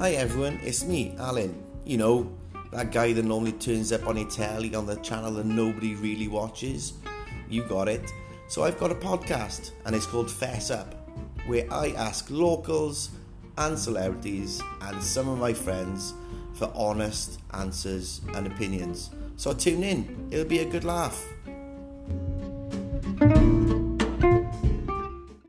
Hi everyone, it's me, Alan. You know, that guy that normally turns up on Italy on the channel that nobody really watches. You got it. So I've got a podcast and it's called Fess Up, where I ask locals and celebrities and some of my friends for honest answers and opinions. So tune in, it'll be a good laugh.